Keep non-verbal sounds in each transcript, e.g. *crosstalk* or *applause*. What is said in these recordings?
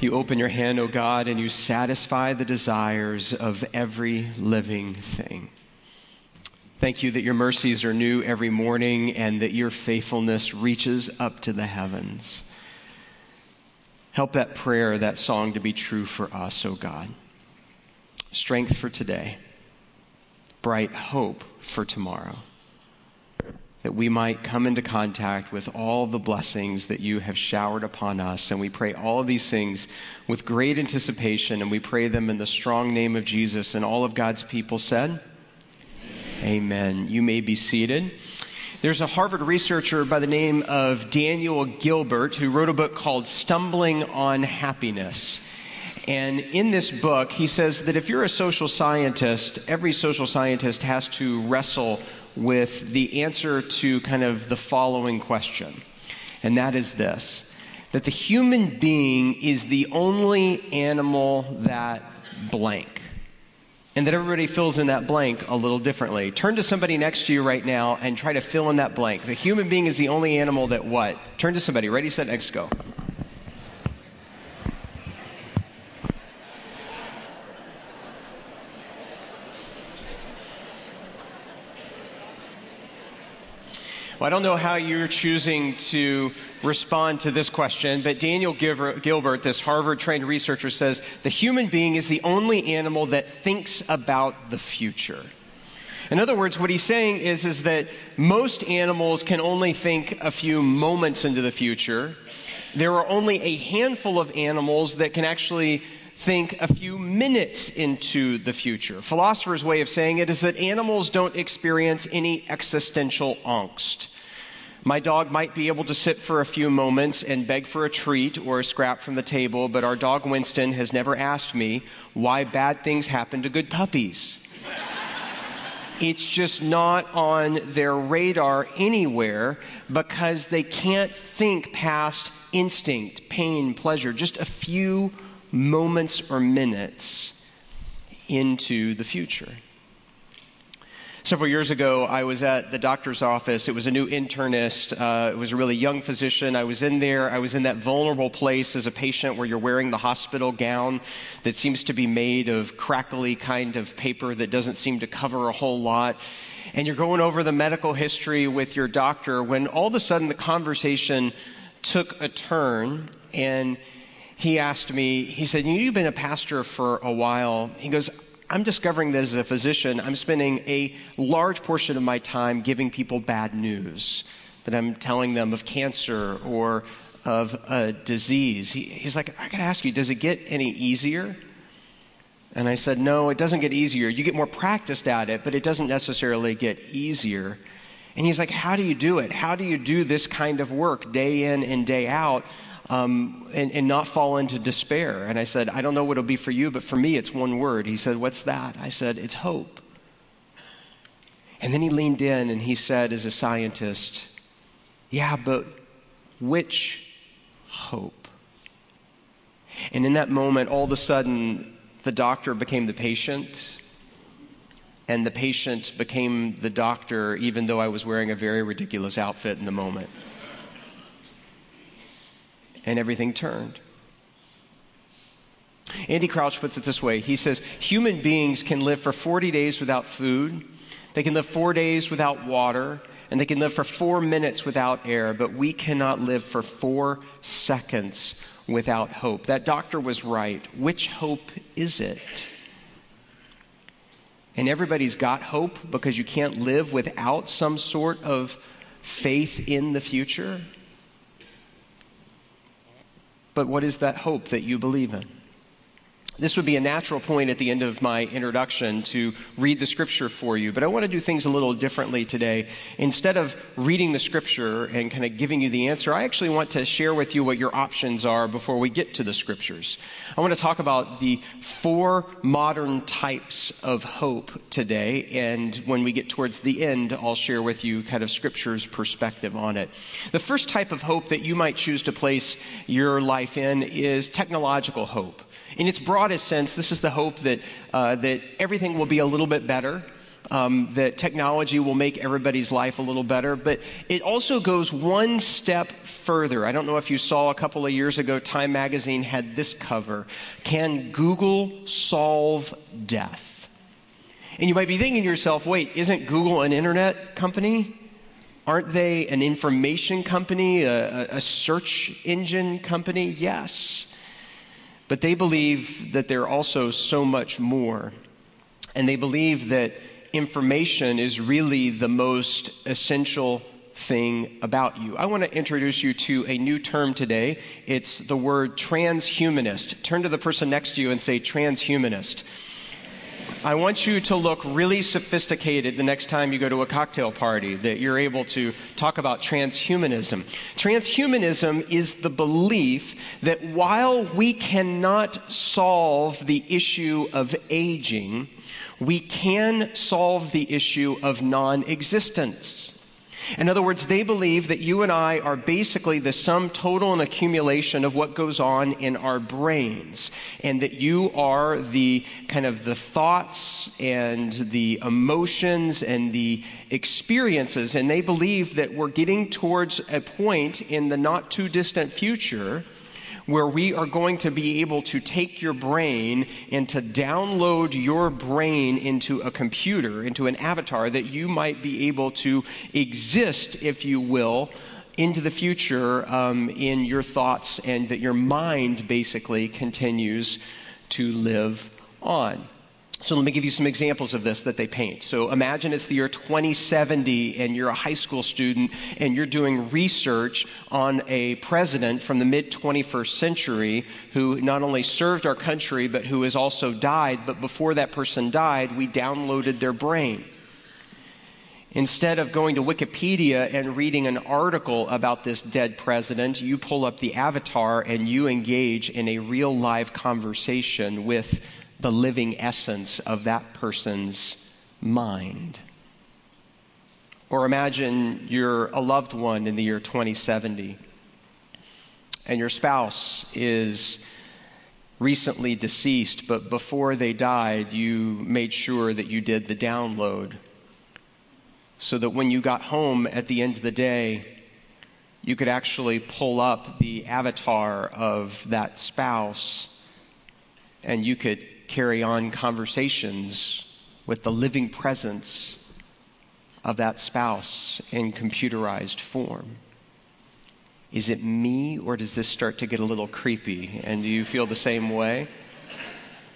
You open your hand, O God, and you satisfy the desires of every living thing. Thank you that your mercies are new every morning and that your faithfulness reaches up to the heavens. Help that prayer, that song to be true for us, O God. Strength for today, bright hope for tomorrow that we might come into contact with all the blessings that you have showered upon us. And we pray all of these things with great anticipation, and we pray them in the strong name of Jesus. And all of God's people said, Amen. Amen. You may be seated. There's a Harvard researcher by the name of Daniel Gilbert who wrote a book called Stumbling on Happiness. And in this book, he says that if you're a social scientist, every social scientist has to wrestle with the answer to kind of the following question, and that is this that the human being is the only animal that blank. And that everybody fills in that blank a little differently. Turn to somebody next to you right now and try to fill in that blank. The human being is the only animal that what? Turn to somebody. Ready, set, next, go. Well, I don't know how you're choosing to respond to this question, but Daniel Gilbert, this Harvard trained researcher, says the human being is the only animal that thinks about the future. In other words, what he's saying is, is that most animals can only think a few moments into the future. There are only a handful of animals that can actually think a few minutes into the future. Philosophers' way of saying it is that animals don't experience any existential angst. My dog might be able to sit for a few moments and beg for a treat or a scrap from the table, but our dog Winston has never asked me why bad things happen to good puppies. *laughs* it's just not on their radar anywhere because they can't think past instinct, pain, pleasure, just a few moments or minutes into the future. Several years ago, I was at the doctor's office. It was a new internist. Uh, it was a really young physician. I was in there. I was in that vulnerable place as a patient where you're wearing the hospital gown that seems to be made of crackly kind of paper that doesn't seem to cover a whole lot. And you're going over the medical history with your doctor when all of a sudden the conversation took a turn and he asked me, he said, You've been a pastor for a while. He goes, I'm discovering that as a physician, I'm spending a large portion of my time giving people bad news, that I'm telling them of cancer or of a disease. He, he's like, I gotta ask you, does it get any easier? And I said, No, it doesn't get easier. You get more practiced at it, but it doesn't necessarily get easier. And he's like, How do you do it? How do you do this kind of work day in and day out um, and, and not fall into despair. And I said, I don't know what it'll be for you, but for me, it's one word. He said, What's that? I said, It's hope. And then he leaned in and he said, as a scientist, Yeah, but which hope? And in that moment, all of a sudden, the doctor became the patient, and the patient became the doctor, even though I was wearing a very ridiculous outfit in the moment and everything turned. Andy Crouch puts it this way He says, Human beings can live for 40 days without food, they can live four days without water, and they can live for four minutes without air, but we cannot live for four seconds without hope. That doctor was right. Which hope is it? And everybody's got hope because you can't live without some sort of faith in the future. But what is that hope that you believe in? This would be a natural point at the end of my introduction to read the scripture for you, but I want to do things a little differently today. Instead of reading the scripture and kind of giving you the answer, I actually want to share with you what your options are before we get to the scriptures. I want to talk about the four modern types of hope today, and when we get towards the end, I'll share with you kind of scripture's perspective on it. The first type of hope that you might choose to place your life in is technological hope. In its broadest sense, this is the hope that, uh, that everything will be a little bit better. um, that technology will make everybody's life a little better, but it also goes one step further. I don't know if you saw a couple of years ago, Time Magazine had this cover Can Google solve death? And you might be thinking to yourself, wait, isn't Google an internet company? Aren't they an information company, a, a search engine company? Yes. But they believe that they're also so much more. And they believe that information is really the most essential thing about you. I want to introduce you to a new term today. It's the word transhumanist. Turn to the person next to you and say transhumanist. I want you to look really sophisticated the next time you go to a cocktail party, that you're able to talk about transhumanism. Transhumanism is the belief that while we cannot solve the issue of aging, we can solve the issue of non existence. In other words, they believe that you and I are basically the sum total and accumulation of what goes on in our brains, and that you are the kind of the thoughts and the emotions and the experiences. And they believe that we're getting towards a point in the not too distant future where we are going to be able to take your brain and to download your brain into a computer, into an avatar, that you might be able to exist, if you will, into the future um, in your thoughts, and that your mind basically continues to live on. So let me give you some examples of this that they paint. So imagine it's the year 2070 and you're a high school student and you're doing research on a president from the mid 21st century who not only served our country but who has also died. But before that person died, we downloaded their brain. Instead of going to Wikipedia and reading an article about this dead president, you pull up the avatar and you engage in a real live conversation with the living essence of that person's mind. Or imagine you're a loved one in the year 2070 and your spouse is recently deceased, but before they died, you made sure that you did the download so that when you got home at the end of the day, you could actually pull up the avatar of that spouse and you could carry on conversations with the living presence of that spouse in computerized form. Is it me, or does this start to get a little creepy? And do you feel the same way?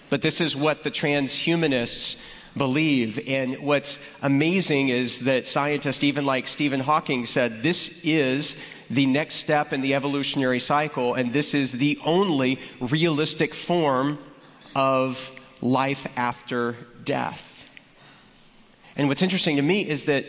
But this is what the transhumanists believe. And what's amazing is that scientists, even like Stephen Hawking, said this is the next step in the evolutionary cycle, and this is the only realistic form of life after death. And what's interesting to me is that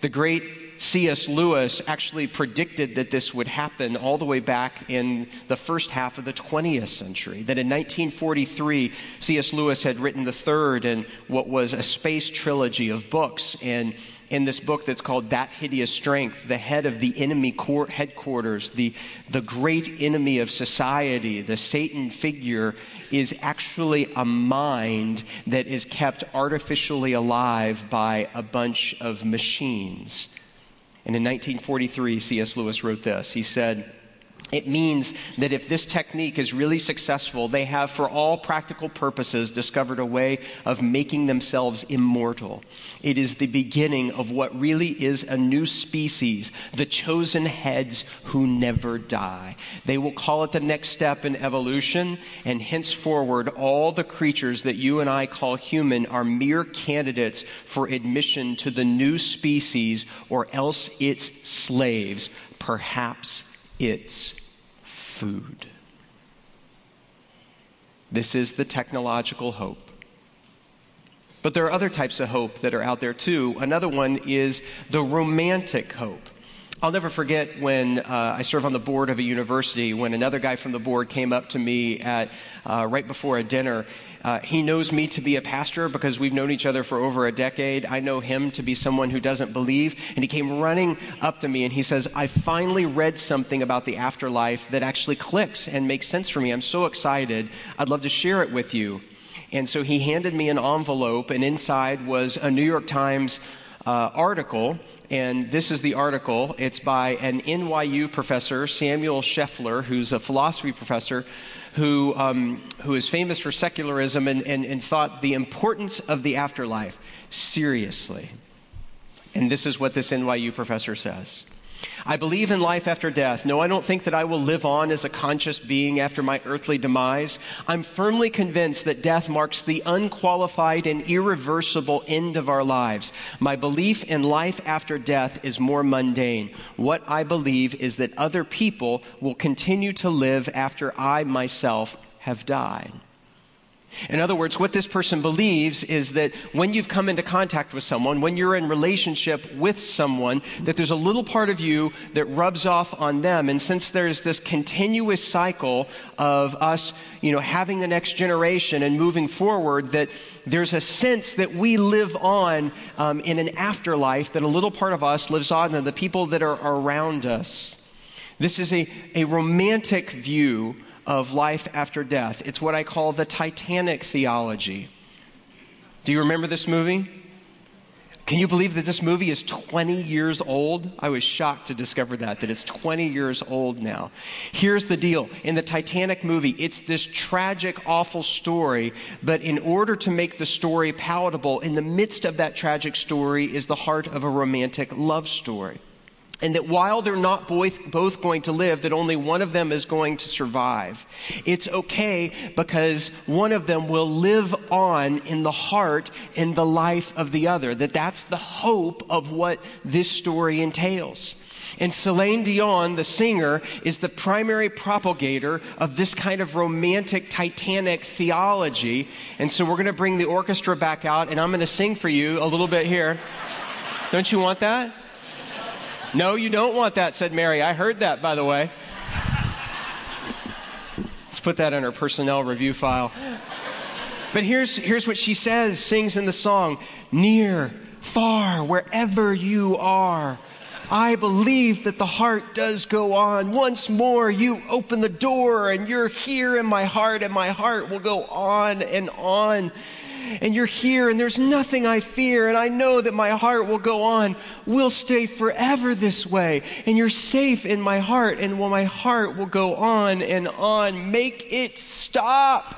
the great C.S. Lewis actually predicted that this would happen all the way back in the first half of the 20th century. That in 1943, C.S. Lewis had written the third in what was a space trilogy of books. And in this book that's called That Hideous Strength, the head of the enemy court headquarters, the, the great enemy of society, the Satan figure, is actually a mind that is kept artificially alive by a bunch of machines. And in 1943, C.S. Lewis wrote this. He said, it means that if this technique is really successful, they have, for all practical purposes, discovered a way of making themselves immortal. It is the beginning of what really is a new species, the chosen heads who never die. They will call it the next step in evolution, and henceforward, all the creatures that you and I call human are mere candidates for admission to the new species, or else its slaves, perhaps its food. This is the technological hope. But there are other types of hope that are out there too. Another one is the romantic hope. I'll never forget when uh, I serve on the board of a university when another guy from the board came up to me at uh, right before a dinner uh, he knows me to be a pastor because we've known each other for over a decade. I know him to be someone who doesn't believe. And he came running up to me and he says, I finally read something about the afterlife that actually clicks and makes sense for me. I'm so excited. I'd love to share it with you. And so he handed me an envelope, and inside was a New York Times uh, article. And this is the article. It's by an NYU professor, Samuel Scheffler, who's a philosophy professor who, um, who is famous for secularism and, and, and thought the importance of the afterlife seriously. And this is what this NYU professor says. I believe in life after death. No, I don't think that I will live on as a conscious being after my earthly demise. I'm firmly convinced that death marks the unqualified and irreversible end of our lives. My belief in life after death is more mundane. What I believe is that other people will continue to live after I myself have died. In other words, what this person believes is that when you've come into contact with someone, when you're in relationship with someone, that there's a little part of you that rubs off on them. And since there's this continuous cycle of us, you know, having the next generation and moving forward, that there's a sense that we live on um, in an afterlife, that a little part of us lives on and the people that are around us. This is a, a romantic view of life after death. It's what I call the Titanic theology. Do you remember this movie? Can you believe that this movie is 20 years old? I was shocked to discover that, that it's 20 years old now. Here's the deal. In the Titanic movie, it's this tragic, awful story, but in order to make the story palatable, in the midst of that tragic story is the heart of a romantic love story and that while they're not both, going to live, that only one of them is going to survive. It's okay because one of them will live on in the heart in the life of the other. That that's the hope of what this story entails. And Celine Dion, the singer, is the primary propagator of this kind of romantic Titanic theology. And so we're going to bring the orchestra back out, and I'm going to sing for you a little bit here. Don't you want that? No, you don't want that, said Mary. I heard that, by the way. Let's put that in our personnel review file. But here's, here's what she says, sings in the song Near, far, wherever you are. I believe that the heart does go on. Once more, you open the door and you're here in my heart, and my heart will go on and on and you're here and there's nothing I fear and I know that my heart will go on. We'll stay forever this way and you're safe in my heart and well, my heart will go on and on. Make it stop.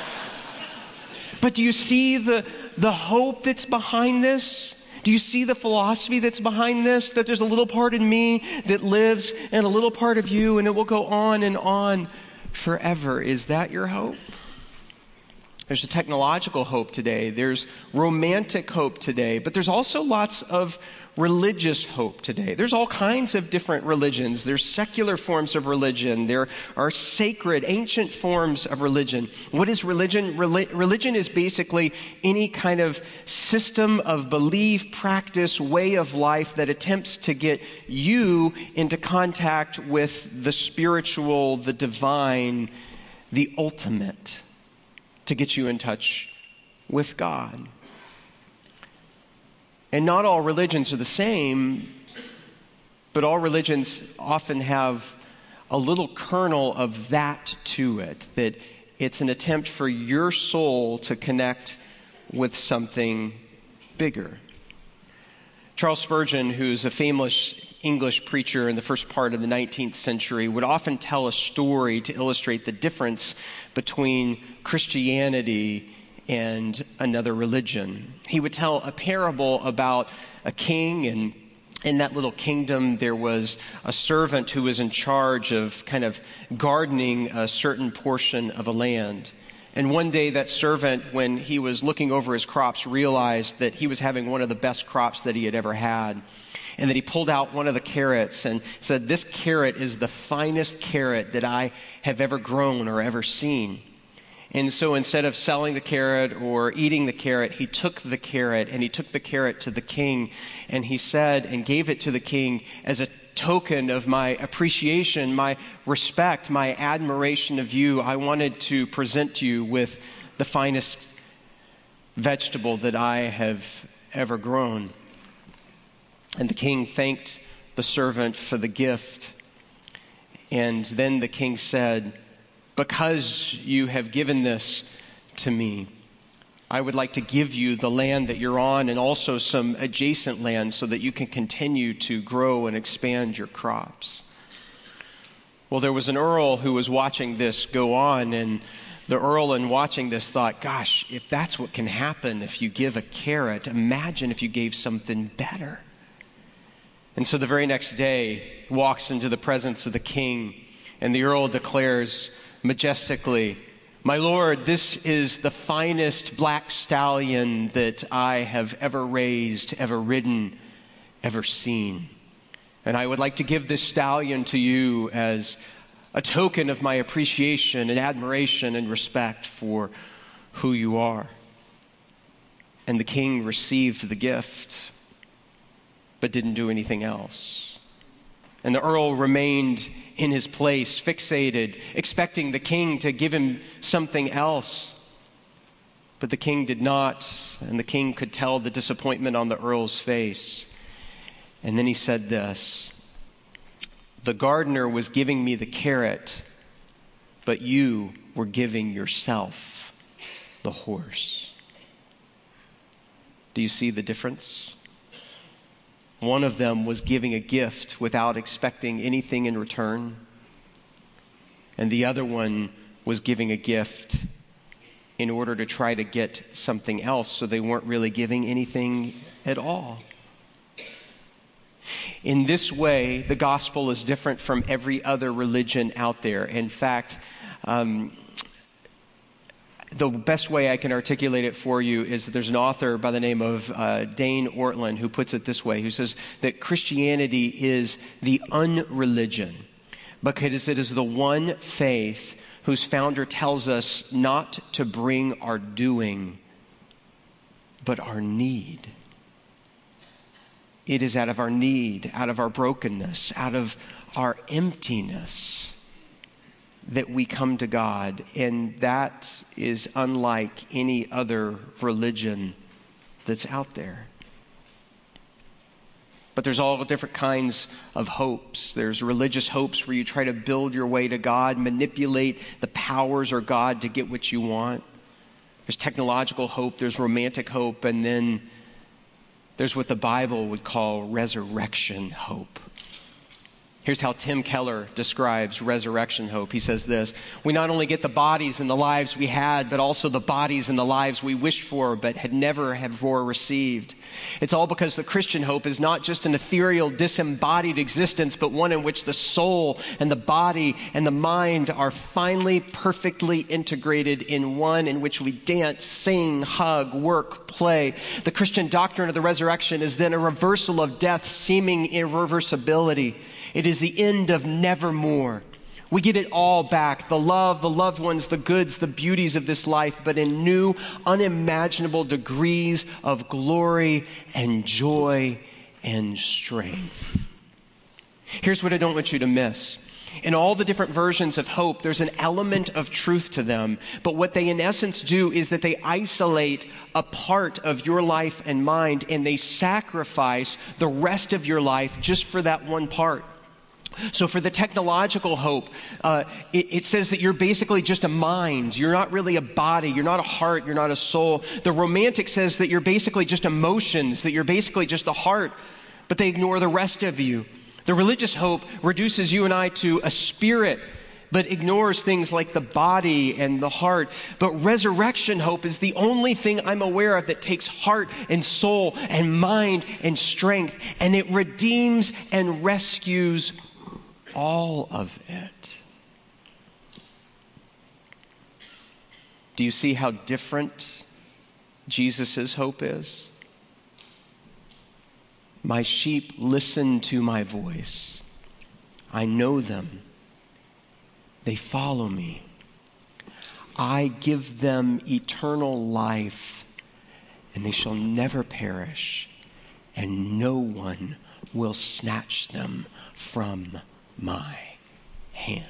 *laughs* but do you see the, the hope that's behind this? Do you see the philosophy that's behind this? That there's a little part in me that lives and a little part of you, and it will go on and on forever. Is that your hope? There's a technological hope today. There's romantic hope today. But there's also lots of religious hope today. There's all kinds of different religions. There's secular forms of religion. There are sacred, ancient forms of religion. What is religion? religion is basically any kind of system of belief, practice, way of life that attempts to get you into contact with the spiritual, the divine, the ultimate to get you in touch with God. And not all religions are the same, but all religions often have a little kernel of that to it, that it's an attempt for your soul to connect with something bigger. Charles Spurgeon, who's a famous English preacher in the first part of the 19th century, would often tell a story to illustrate the difference between Christianity and another religion. He would tell a parable about a king and in that little kingdom, there was a servant who was in charge of kind of gardening a certain portion of a land. And one day, that servant, when he was looking over his crops, realized that he was having one of the best crops that he had ever had. And that he pulled out one of the carrots and said, This carrot is the finest carrot that I have ever grown or ever seen. And so instead of selling the carrot or eating the carrot, he took the carrot and he took the carrot to the king and he said and gave it to the king as a token of my appreciation, my respect, my admiration of you. I wanted to present you with the finest vegetable that I have ever grown. And the king thanked the servant for the gift. And then the king said, because you have given this to me. I would like to give you the land that you're on and also some adjacent land so that you can continue to grow and expand your crops. Well, there was an earl who was watching this go on, and the earl, in watching this, thought, Gosh, if that's what can happen if you give a carrot, imagine if you gave something better. And so the very next day, walks into the presence of the king, and the earl declares majestically, My lord, this is the finest black stallion that I have ever raised, ever ridden, ever seen. And I would like to give this stallion to you as a token of my appreciation and admiration and respect for who you are. And the king received the gift, but didn't do anything else. And the earl remained in his place, fixated, expecting the king to give him something else. But the king did not, and the king could tell the disappointment on the earl's face. And then he said this The gardener was giving me the carrot, but you were giving yourself the horse. Do you see the difference? One of them was giving a gift without expecting anything in return, and the other one was giving a gift in order to try to get something else, so they weren't really giving anything at all. In this way, the gospel is different from every other religion out there. In fact, um, the best way I can articulate it for you is that there's an author by the name of uh, Dane Ortlund who puts it this way who says that Christianity is the unreligion because it is the one faith whose founder tells us not to bring our doing, but our need. It is out of our need, out of our brokenness, out of our emptiness that we come to God. And that is unlike any other religion that's out there. But there's all different kinds of hopes. There's religious hopes where you try to build your way to God, manipulate the powers or God to get what you want. There's technological hope, there's romantic hope, and then there's what the Bible would call resurrection hope. Here's how Tim Keller describes resurrection hope. He says this We not only get the bodies and the lives we had, but also the bodies and the lives we wished for but had never before received. It's all because the Christian hope is not just an ethereal, disembodied existence, but one in which the soul and the body and the mind are finally perfectly integrated in one in which we dance, sing, hug, work, play. The Christian doctrine of the resurrection is then a reversal of death's seeming irreversibility. It is the end of nevermore. We get it all back the love, the loved ones, the goods, the beauties of this life, but in new, unimaginable degrees of glory and joy and strength. Here's what I don't want you to miss. In all the different versions of hope, there's an element of truth to them. But what they, in essence, do is that they isolate a part of your life and mind and they sacrifice the rest of your life just for that one part. So, for the technological hope, uh, it, it, says that you're basically just a mind. You're not really a body. You're not a heart. You're not a soul. The romantic says that you're basically just emotions, that you're basically just the heart, but they ignore the rest of you. The religious hope reduces you and I to a spirit, but ignores things like the body and the heart. But resurrection hope is the only thing I'm aware of that takes heart and soul and mind and strength, and it redeems and rescues all of it. Do you see how different Jesus' hope is? My sheep listen to my voice. I know them. They follow me. I give them eternal life, and they shall never perish, and no one will snatch them from my hand.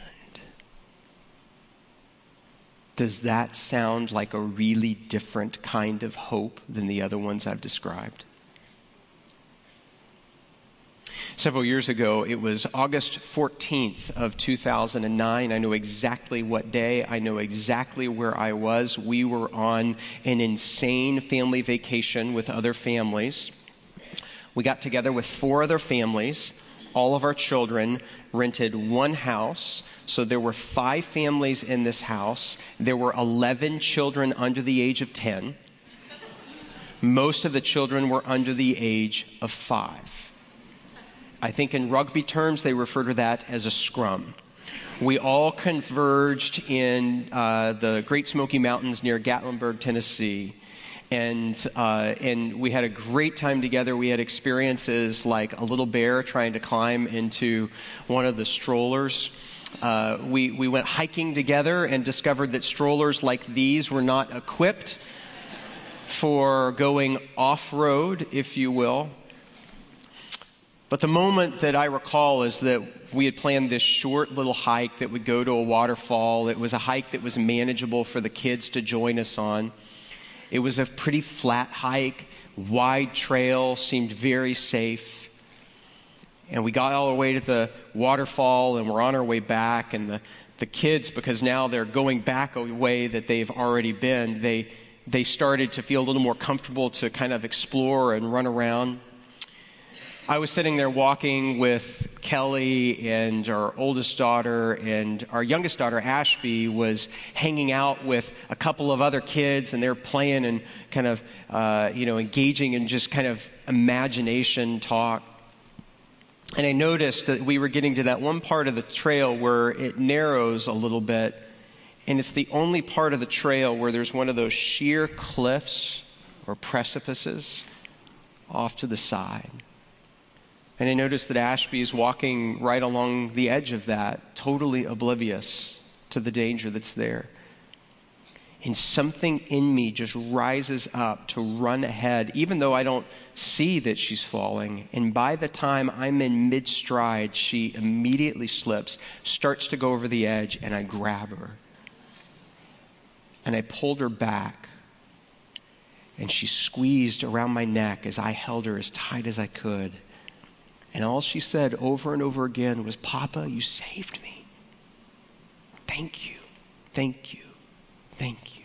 Does that sound like a really different kind of hope than the other ones I've described? several years ago. It was August 14th of 2009. I know exactly what day. I know exactly where I was. We were on an insane family vacation with other families. We got together with four other families. All of our children rented one house. So there were five families in this house. There were 11 children under the age of 10. Most of the children were under the age of five. I think in rugby terms, they refer to that as a scrum. We all converged in uh, the Great Smoky Mountains near Gatlinburg, Tennessee. And, uh, and we had a great time together. We had experiences like a little bear trying to climb into one of the strollers. Uh, we, we went hiking together and discovered that strollers like these were not equipped for going off road, if you will. But the moment that I recall is that we had planned this short little hike that would go to a waterfall. It was a hike that was manageable for the kids to join us on. It was a pretty flat hike, wide trail, seemed very safe. And we got all the way to the waterfall and we're on our way back. And the, the kids, because now they're going back a way that they've already been, they, they started to feel a little more comfortable to kind of explore and run around. I was sitting there walking with Kelly and our oldest daughter, and our youngest daughter, Ashby, was hanging out with a couple of other kids, and they're playing and kind of, uh, you know, engaging in just kind of imagination talk. And I noticed that we were getting to that one part of the trail where it narrows a little bit, and it's the only part of the trail where there's one of those sheer cliffs or precipices off to the side. And I noticed that Ashby is walking right along the edge of that, totally oblivious to the danger that's there. And something in me just rises up to run ahead, even though I don't see that she's falling. And by the time I'm in mid stride, she immediately slips, starts to go over the edge, and I grab her. And I pulled her back. And she squeezed around my neck as I held her as tight as I could. And all she said over and over again was, Papa, you saved me. Thank you. Thank you. Thank you.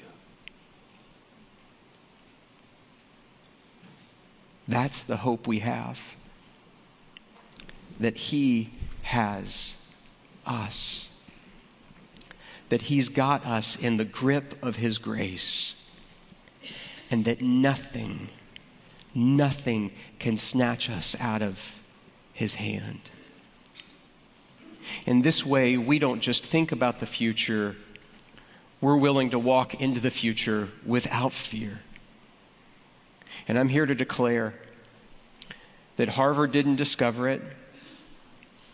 That's the hope we have. That He has us. That He's got us in the grip of His grace. And that nothing, nothing can snatch us out of his hand. In this way, we don't just think about the future, we're willing to walk into the future without fear. And I'm here to declare that Harvard didn't discover it,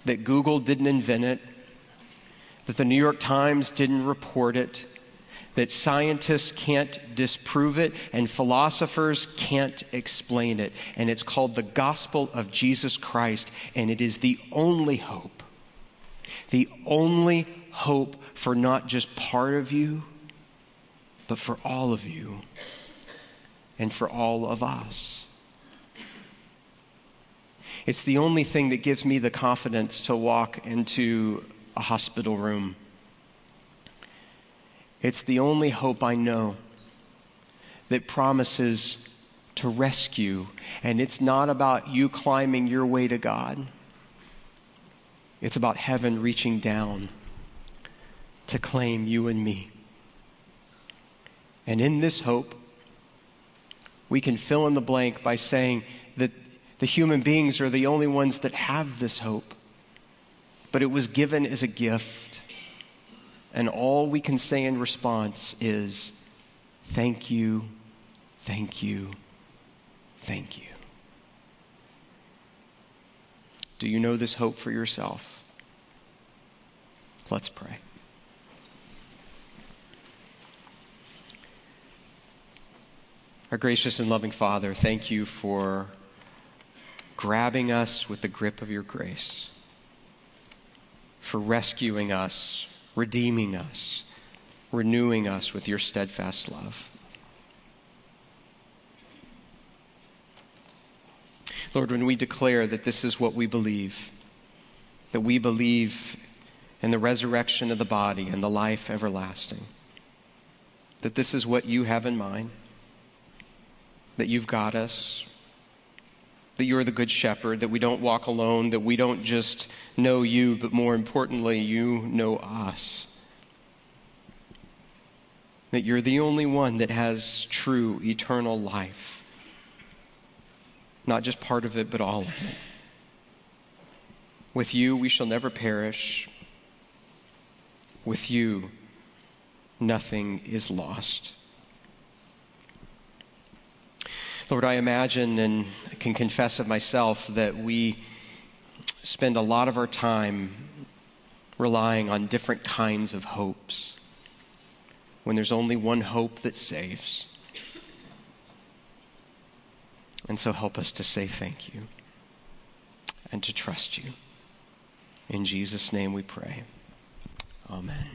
that Google didn't invent it, that the New York Times didn't report it, that scientists can't disprove it and philosophers can't explain it. And it's called the gospel of Jesus Christ, and it is the only hope. The only hope for not just part of you, but for all of you and for all of us. It's the only thing that gives me the confidence to walk into a hospital room it's the only hope I know that promises to rescue. And it's not about you climbing your way to God, it's about heaven reaching down to claim you and me. And in this hope, we can fill in the blank by saying that the human beings are the only ones that have this hope. But it was given as a gift. And all we can say in response is, Thank you, thank you, thank you. Do you know this hope for yourself? Let's pray. Our gracious and loving Father, thank you for grabbing us with the grip of your grace, for rescuing us redeeming us, renewing us with your steadfast love. Lord, when we declare that this is what we believe, that we believe in the resurrection of the body and the life everlasting, that this is what you have in mind, that you've got us, that you're the good shepherd, that we don't walk alone, that we don't just know you, but more importantly, you know us. That you're the only one that has true eternal life. Not just part of it, but all of it. With you, we shall never perish. With you, nothing is lost. Lord, I imagine and can confess of myself that we spend a lot of our time relying on different kinds of hopes when there's only one hope that saves. And so help us to say thank you and to trust you. In Jesus' name we pray. Amen.